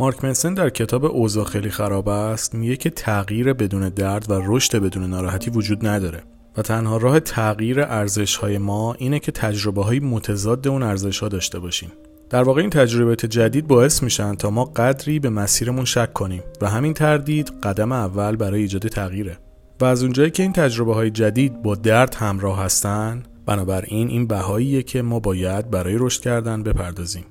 مارک منسن در کتاب اوضاع خیلی خراب است میگه که تغییر بدون درد و رشد بدون ناراحتی وجود نداره. و تنها راه تغییر ارزش های ما اینه که تجربه های متضاد اون ارزش ها داشته باشیم. در واقع این تجربیات جدید باعث میشن تا ما قدری به مسیرمون شک کنیم و همین تردید قدم اول برای ایجاد تغییره. و از اونجایی که این تجربه های جدید با درد همراه هستن بنابراین این بهاییه که ما باید برای رشد کردن بپردازیم.